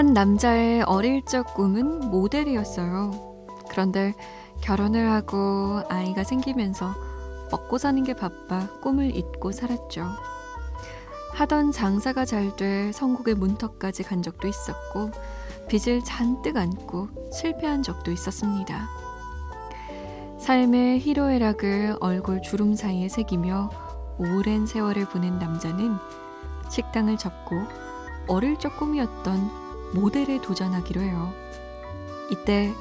한 남자의 어릴 적 꿈은 모델이었어요. 그런데 결혼을 하고 아이가 생기면서 먹고 사는 게 바빠 꿈을 잊고 살았죠. 하던 장사가 잘 돼 성국의 문턱까지 간 적도 있었고 빚을 잔뜩 안고 실패한 적도 있었습니다. 삶의 희로애락을 얼굴 주름 사이에 새기며 오랜 세월을 보낸 남자는 식당을 접고 어릴 적 꿈이었던 모델에 도전하기로 해요. 이때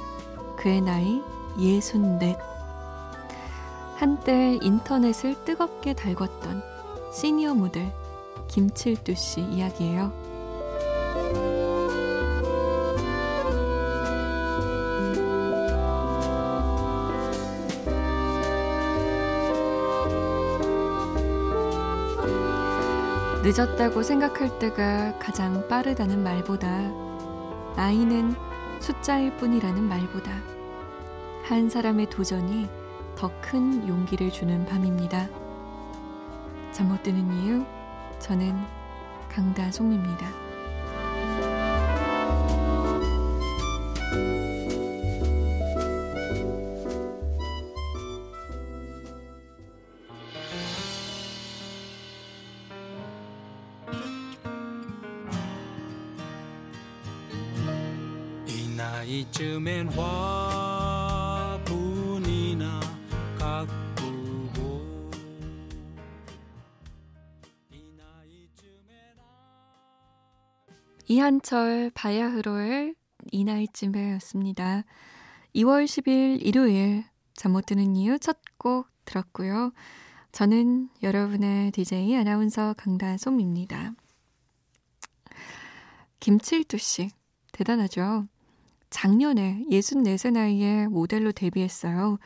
그의 나이 예순넷. 한때 인터넷을 뜨겁게 달궜던 시니어 모델 김칠두 씨 이야기예요. 늦었다고 생각할 때가 가장 빠르다는 말보다 나이는 숫자일 뿐이라는 말보다 한 사람의 도전이 더 큰 용기를 주는 밤입니다. 잠 못 드는 이유 저는 강다솜입니다. 이 나이쯤엔 화분이나 가꾸고 이한철 바야흐로의 이 나이쯤에였습니다. 2월 10일 일요일 잠 못 드는 이유 첫 곡 들었고요. 저는 여러분의 DJ 아나운서 강다솜입니다. 김칠두 씨 대단하죠. 작년에 64세 나이에 모델로 데뷔했어요.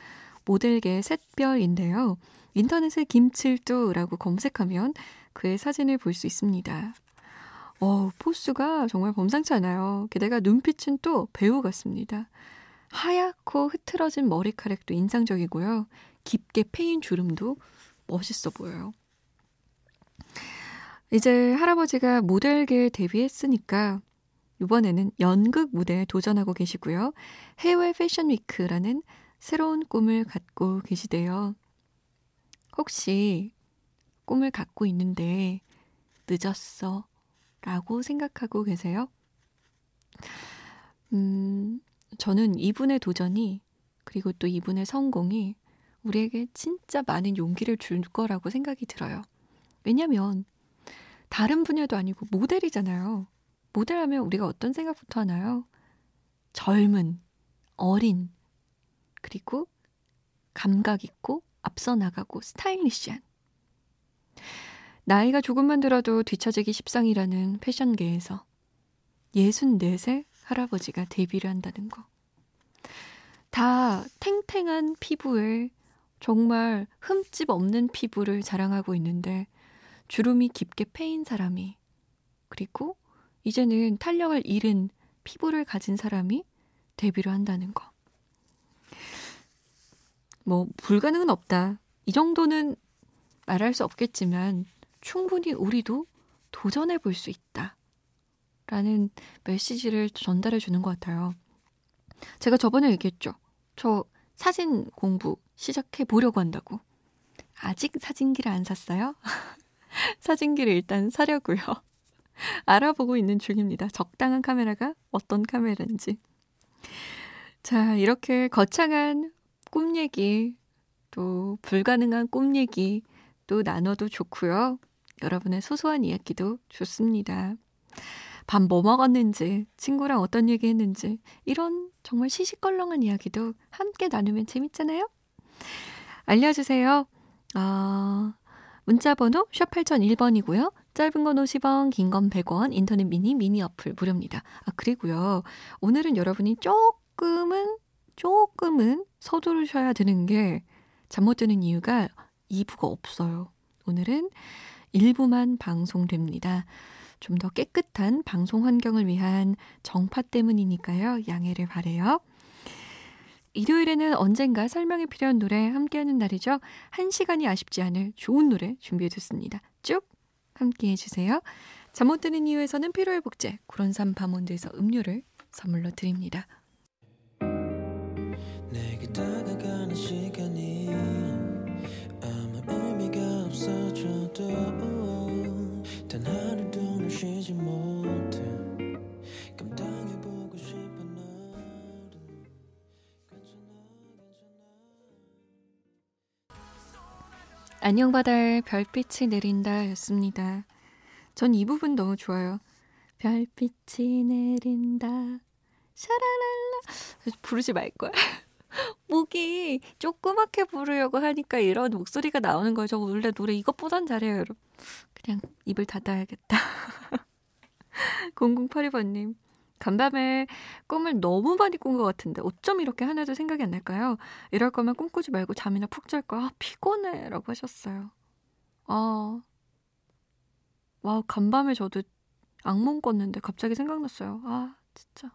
모델계 샛별인데요. 인터넷에 김칠두라고 검색하면 그의 사진을 볼 수 있습니다. 어, 포스가 정말 범상치 않아요. 게다가 눈빛은 또 배우 같습니다. 하얗고 흐트러진 머리카락도 인상적이고요. 깊게 패인 주름도 멋있어 보여요. 이제 할아버지가 모델계에 데뷔했으니까 이번에는 연극 무대에 도전하고 계시고요. 해외 패션 위크라는 새로운 꿈을 갖고 계시대요. 혹시 꿈을 갖고 있는데 늦었어 라고 생각하고 계세요? 음, 저는 이분의 도전이 그리고 또 이분의 성공이 우리에게 진짜 많은 용기를 줄 거라고 생각이 들어요. 왜냐면 다른 분야도 아니고 모델이잖아요. 모델 하면 우리가 어떤 생각부터 하나요? 젊은, 어린, 그리고 감각 있고 앞서 나가고 스타일리시한. 나이가 조금만 들어도 뒤처지기 십상이라는 패션계에서 64세 할아버지가 데뷔를 한다는 거. 다 탱탱한 피부에 정말 흠집 없는 피부를 자랑하고 있는데 주름이 깊게 패인 사람이 그리고 이제는 탄력을 잃은 피부를 가진 사람이 데뷔를 한다는 거. 뭐 불가능은 없다. 이 정도는 말할 수 없겠지만 충분히 우리도 도전해 볼 수 있다. 라는 메시지를 전달해 주는 것 같아요. 제가 저번에 얘기했죠. 저 사진 공부 시작해 보려고 한다고. 아직 사진기를 안 샀어요? 사진기를 일단 사려고요. 알아보고 있는 중입니다. 적당한 카메라가 어떤 카메라인지. 자, 이렇게 거창한 꿈 얘기, 또 불가능한 꿈 얘기 또 나눠도 좋고요. 여러분의 소소한 이야기도 좋습니다. 밥뭐 먹었는지, 친구랑 어떤 얘기 했는지, 이런 정말 시시껄렁한 이야기도 함께 나누면 재밌잖아요? 알려주세요. 어, 문자번호 샵 8001번이고요. 짧은 건 50원, 긴 건 100원, 인터넷 미니, 미니 어플 무료입니다. 아, 그리고요. 오늘은 여러분이 조금은, 조금은 서두르셔야 되는 게, 잠 못 드는 이유가 2부가 없어요. 오늘은 1부만 방송됩니다. 좀 더 깨끗한 방송 환경을 위한 정파 때문이니까요. 양해를 바래요. 일요일에는 언젠가 설명이 필요한 노래 함께하는 날이죠. 한 시간이 아쉽지 않을 좋은 노래 준비해뒀습니다. 쭉 함께 해 주세요. 잠 못 드는 이유에서는 피로회복제 구론산 바몬드에서 음료를 선물로 드립니다. 시간이 아무 의미가 없어져도 안녕 바다에 별빛이 내린다 였습니다. 전 이 부분 너무 좋아요. 별빛이 내린다. 샤라랄라. 부르지 말걸. 목이 조그맣게 부르려고 하니까 이런 목소리가 나오는 거죠. 원래 노래 이것보단 잘해요, 여러분. 그냥 입을 닫아야겠다. 0082번님. 간밤에 꿈을 너무 많이 꾼 것 같은데 어쩜 이렇게 하나도 생각이 안 날까요? 이럴 거면 꿈꾸지 말고 잠이나 푹 잘 거. 아, 피곤해. 라고 하셨어요. 아. 와, 간밤에 저도 악몽 꿨는데 갑자기 생각났어요. 아, 진짜.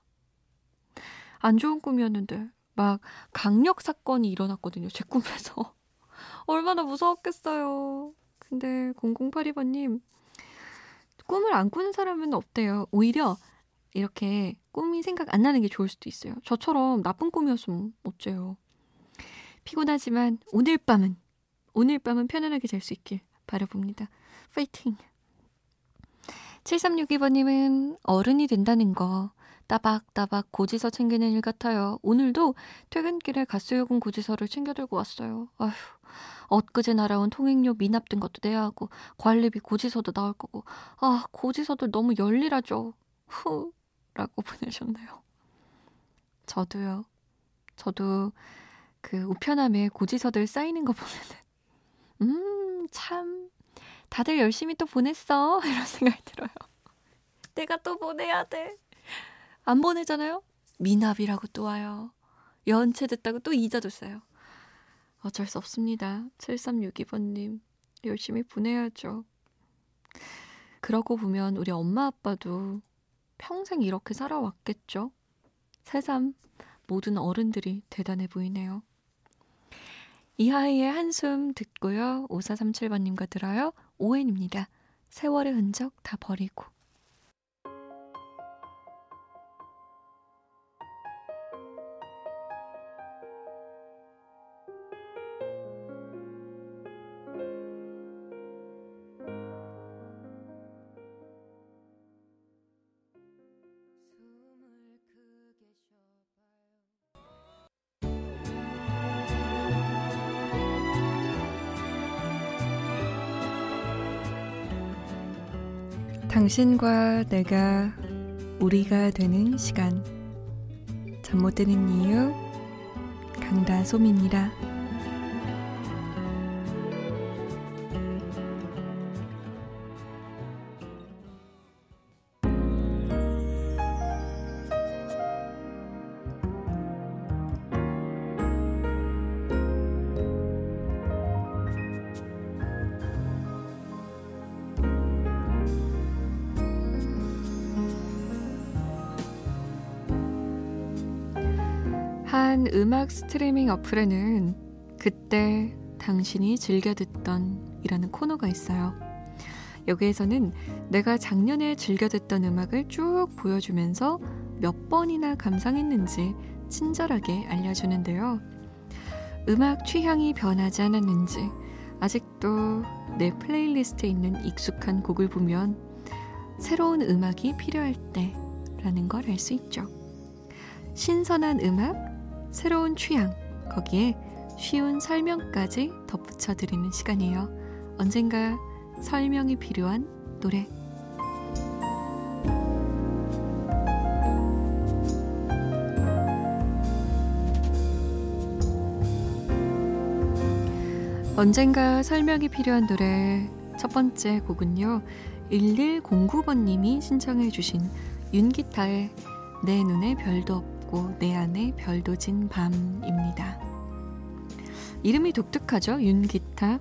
안 좋은 꿈이었는데. 막 강력 사건이 일어났거든요. 제 꿈에서. 얼마나 무서웠겠어요. 근데 0082번님, 꿈을 안 꾸는 사람은 없대요. 오히려 이렇게 꿈이 생각 안 나는 게 좋을 수도 있어요. 저처럼 나쁜 꿈이었으면 어째요. 피곤하지만 오늘 밤은, 오늘 밤은 편안하게 잘 수 있길 바라봅니다. 파이팅! 7362번님은 어른이 된다는 거 따박따박 고지서 챙기는 일 같아요. 오늘도 퇴근길에 가스요금 고지서를 챙겨 들고 왔어요. 아휴, 엊그제 날아온 통행료 미납 든 것도 내야 하고 관리비 고지서도 나올 거고 아 고지서들 너무 열일하죠. 후 라고 보내셨네요. 저도요. 저도 그 우편함에 고지서들 쌓이는 거 보면은 음 참 다들 열심히 또 보냈어 이런 생각이 들어요. 내가 또 보내야 돼. 안 보내잖아요? 미납이라고 또 와요. 연체 됐다고 또 이자도 써요. 어쩔 수 없습니다. 7362번님. 열심히 보내야죠. 그러고 보면 우리 엄마 아빠도 평생 이렇게 살아왔겠죠? 새삼 모든 어른들이 대단해 보이네요. 이하이의 한숨 듣고요. 5437번님과 들어요. 오엔입니다. 세월의 흔적 다 버리고. 당신과 내가 우리가 되는 시간 잠 못 드는 이유 강다솜입니다. 한 음악 스트리밍 어플에는 그때 당신이 즐겨 듣던 이라는 코너가 있어요. 여기에서는 내가 작년에 즐겨 듣던 음악을 쭉 보여주면서 몇 번이나 감상했는지 친절하게 알려주는데요. 음악 취향이 변하지 않았는지 아직도 내 playlist에 있는 익숙한 곡을 보면 새로운 음악이 필요할 때라는 걸 알 수 있죠. 신선한 음악, 새로운 취향, 거기에 쉬운 설명까지 덧붙여 드리는 시간이에요. 언젠가 설명이 필요한 노래. 언젠가 설명이 필요한 노래 첫 번째 곡은요. 1109번님이 신청해 주신 윤기타의 내 눈에 별도 없 고 내 안에 별도 진 밤입니다. 이름이 독특하죠. 윤기타.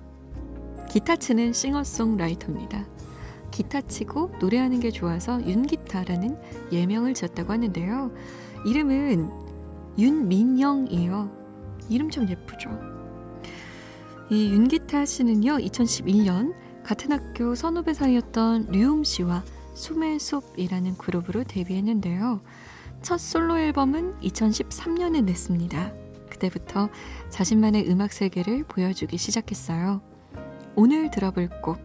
기타 치는 싱어송라이터입니다. 기타 치고 노래하는 게 좋아서 윤기타라는 예명을 지었다고 하는데요. 이름은 윤민영이에요. 이름 좀 예쁘죠. 이 윤기타 씨는요, 2011년 같은 학교 선후배 사이였던 류음 씨와 숨의 숲이라는 그룹으로 데뷔했는데요. 첫 솔로 앨범은 2013년에 냈습니다. 그때부터 자신만의 음악 세계를 보여주기 시작했어요. 오늘 들어볼 곡,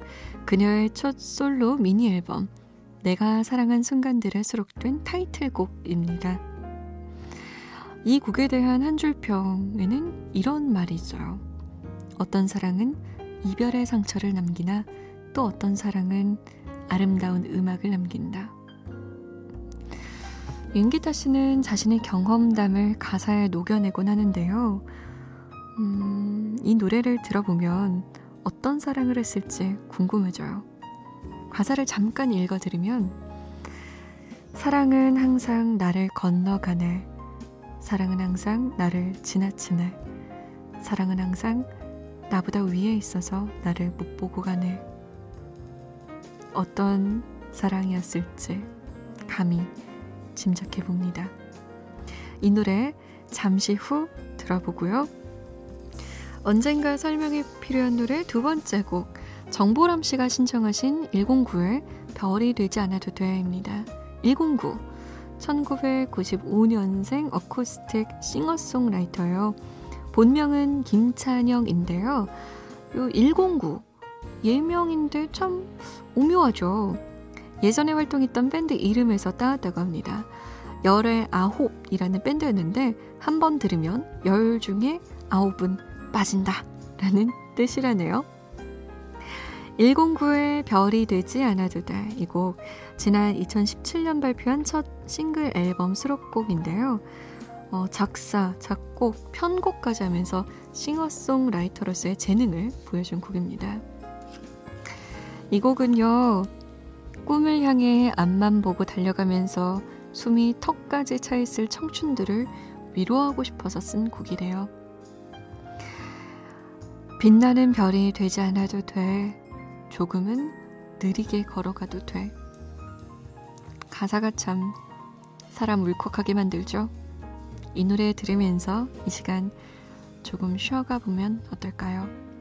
그녀의 첫 솔로 미니 앨범, 내가 사랑한 순간들에 수록된 타이틀곡입니다. 이 곡에 대한 한 줄 평에는 이런 말이 있어요. 어떤 사랑은 이별의 상처를 남기나 또 어떤 사랑은 아름다운 음악을 남긴다. 윤기타 씨는 자신의 경험담을 가사에 녹여내곤 하는데요. 음, 이 노래를 들어보면 어떤 사랑을 했을지 궁금해져요. 가사를 잠깐 읽어드리면 사랑은 항상 나를 건너가네. 사랑은 항상 나를 지나치네. 사랑은 항상 나보다 위에 있어서 나를 못 보고 가네. 어떤 사랑이었을지 감히 짐작해 봅니다. 이 노래 잠시 후 들어보고요. 언젠가 설명이 필요한 노래 두 번째 곡 정보람 씨가 신청하신 109의 별이 되지 않아도 돼입니다. 109 1995년생 어쿠스틱 싱어송라이터요. 본명은 김찬영인데요. 요 109 예명인데 참 오묘하죠. 예전에 활동했던 밴드 이름에서 따왔다고 합니다. 열의 아홉이라는 밴드였는데 한 번 들으면 열 중에 아홉은 빠진다 라는 뜻이라네요. 109의 별이 되지 않아도 돼. 이곡 지난 2017년 발표한 첫 싱글 앨범 수록곡인데요. 어, 작사, 작곡, 편곡까지 하면서 싱어송라이터로서의 재능을 보여준 곡입니다. 이 곡은요, 꿈을 향해 앞만 보고 달려가면서 숨이 턱까지 차있을 청춘들을 위로하고 싶어서 쓴 곡이래요. 빛나는 별이 되지 않아도 돼. 조금은 느리게 걸어가도 돼. 가사가 참 사람 울컥하게 만들죠. 이 노래 들으면서 이 시간 조금 쉬어가 보면 어떨까요?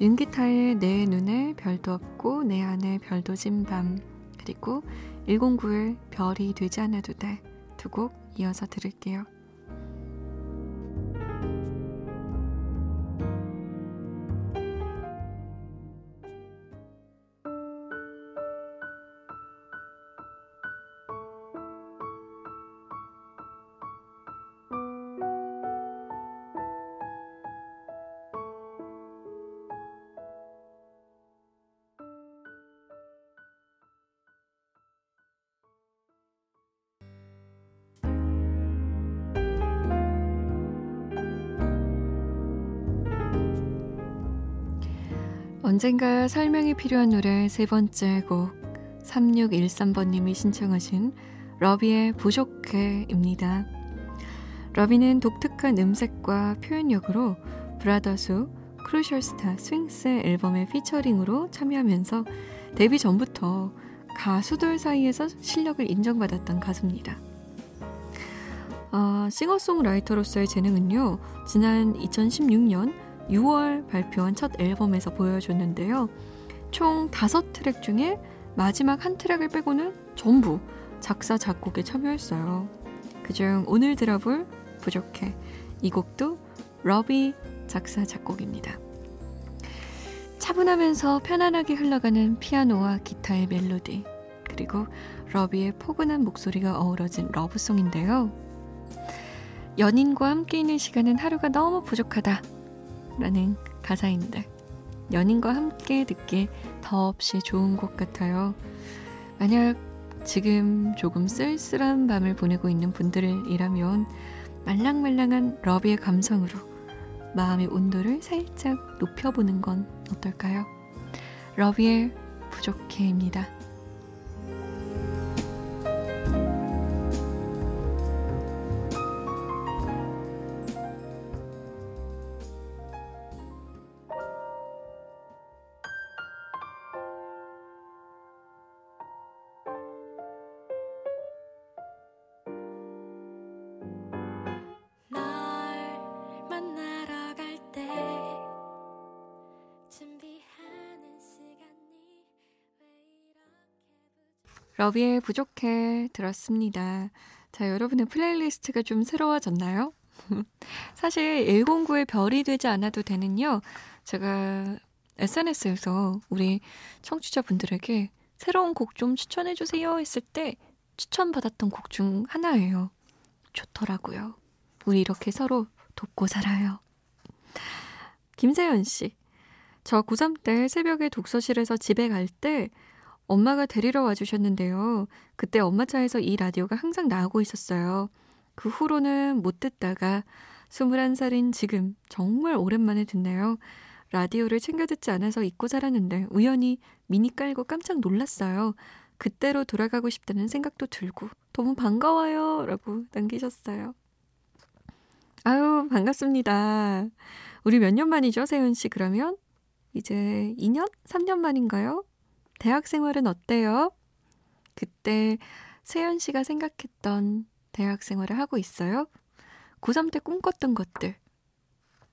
윤기타의 내 눈에 별도 없고 내 안에 별도 진밤 그리고 109의 별이 되지 않아도 돼 두 곡 이어서 들을게요. 언젠가 설명이 필요한 노래 세 번째 곡 3613번님이 신청하신 러비의 부족해입니다. 러비는 독특한 음색과 표현력으로 브라더수 크루셜스타 스윙스 앨범의 피처링으로 참여하면서 데뷔 전부터 가수들 사이에서 실력을 인정받았던 가수입니다. 아, 싱어송라이터로서의 재능은요, 지난 2016년 6월 발표한 첫 앨범에서 보여줬는데요. 총 5트랙 중에 마지막 한 트랙을 빼고는 전부 작사, 작곡에 참여했어요. 그중 오늘 들어볼 부족해. 이 곡도 러비 작사, 작곡입니다. 차분하면서 편안하게 흘러가는 피아노와 기타의 멜로디, 그리고 러비의 포근한 목소리가 어우러진 러브송인데요. 연인과 함께 있는 시간은 하루가 너무 부족하다. 라는 가사인데 연인과 함께 듣기 더없이 좋은 곡 같아요. 만약 지금 조금 쓸쓸한 밤을 보내고 있는 분들이라면 말랑말랑한 러비의 감성으로 마음의 온도를 살짝 높여보는 건 어떨까요? 러비의 부족해입니다. 러비의 부족해 들었습니다. 자, 여러분의 playlist가 좀 새로워졌나요? 사실 109의 별이 되지 않아도 되는요. 제가 SNS에서 우리 청취자분들에게 새로운 곡 좀 추천해주세요 했을 때 추천받았던 곡 중 하나예요. 좋더라고요. 우리 이렇게 서로 돕고 살아요. 김세연 씨. 저 고3 때 새벽에 독서실에서 집에 갈 때 엄마가 데리러 와주셨는데요. 그때 엄마 차에서 이 라디오가 항상 나오고 있었어요. 그 후로는 못 듣다가 21살인 지금 정말 오랜만에 듣네요. 라디오를 챙겨 듣지 않아서 잊고 자랐는데 우연히 미니 깔고 깜짝 놀랐어요. 그때로 돌아가고 싶다는 생각도 들고 너무 반가워요. 라고 남기셨어요. 아유, 반갑습니다. 우리 몇 년 만이죠, 세윤 씨, 그러면? 이제 2년? 3년 만인가요? 대학 생활은 어때요? 그때 세연 씨가 생각했던 대학 생활을 하고 있어요? 고3 때 꿈꿨던 것들.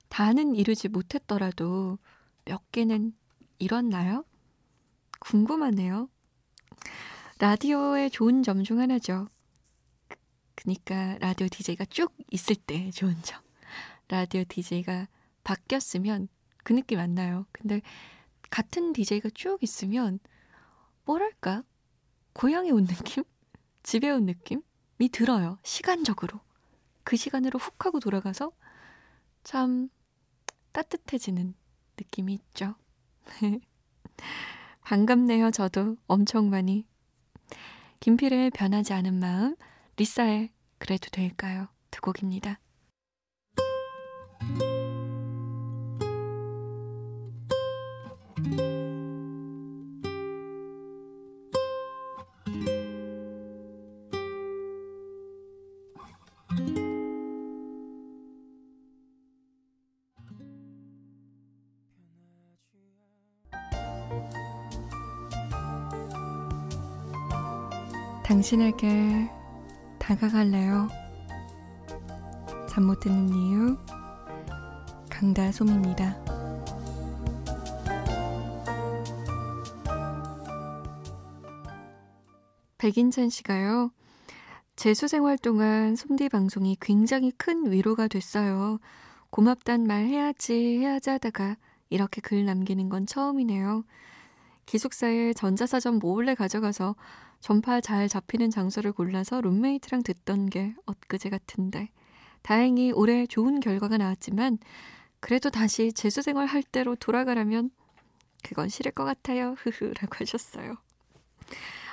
다는 이루지 못했더라도 몇 개는 이뤘나요? 궁금하네요. 라디오의 좋은 점 중 하나죠. 그니까 라디오 DJ가 쭉 있을 때 좋은 점. 라디오 DJ가 바뀌었으면 그 느낌 안 나요. 근데 같은 DJ가 쭉 있으면 뭐랄까? 고향에 온 느낌? 집에 온 느낌이 들어요. 시간적으로. 그 시간으로 훅 하고 돌아가서 참 따뜻해지는 느낌이 있죠. 반갑네요, 저도 엄청 많이. 김필의 변하지 않은 마음, 리사의 그래도 될까요? 두 곡입니다. 당신에게 다가갈래요. 잠 못 드는 이유 강다솜입니다. 백인찬 씨가요. 재수 생활 동안 솜디 방송이 굉장히 큰 위로가 됐어요. 고맙단 말 해야지 해야지 하다가 이렇게 글 남기는 건 처음이네요. 기숙사에 전자사전 몰래 가져가서 전파 잘 잡히는 장소를 골라서 룸메이트랑 듣던 게 엊그제 같은데 다행히 올해 좋은 결과가 나왔지만 그래도 다시 재수 생활 할 때로 돌아가라면 그건 싫을 것 같아요. 흐흐라고 하셨어요.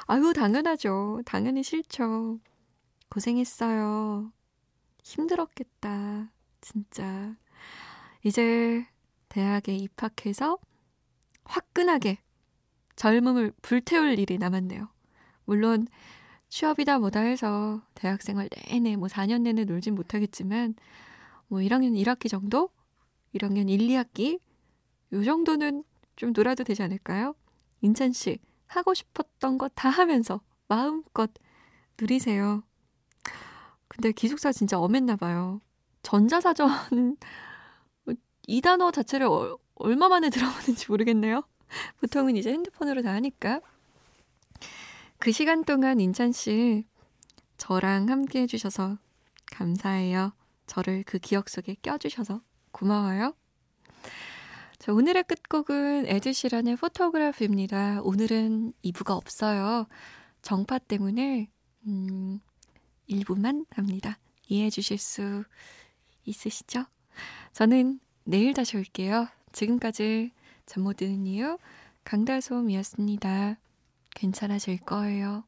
아유 당연하죠. 당연히 싫죠. 고생했어요. 힘들었겠다. 진짜. 이제 대학에 입학해서 화끈하게 젊음을 불태울 일이 남았네요. 물론 취업이다 뭐다 해서 대학생활 내내 뭐 4년 내내 놀진 못하겠지만 뭐 1학년 1학기 정도? 1학년 1, 2학기? 요 정도는 좀 놀아도 되지 않을까요? 인찬 씨 하고 싶었던 거 다 하면서 마음껏 누리세요. 근데 기숙사 진짜 엄했나 봐요. 전자사전 이 단어 자체를 어, 얼마 만에 들어보는지 모르겠네요. 보통은 이제 핸드폰으로 다 하니까. 그 시간 동안 인찬 씨 저랑 함께 해주셔서 감사해요. 저를 그 기억 속에 껴주셔서 고마워요. 자, 오늘의 끝곡은 에드시란의 포토그래프입니다. 오늘은 2부가 없어요. 정파 때문에 음, 1부만 합니다. 이해해 주실 수 있으시죠? 저는 내일 다시 올게요. 지금까지 잠 못 드는 이유 강다솜이었습니다. 괜찮아질 거예요.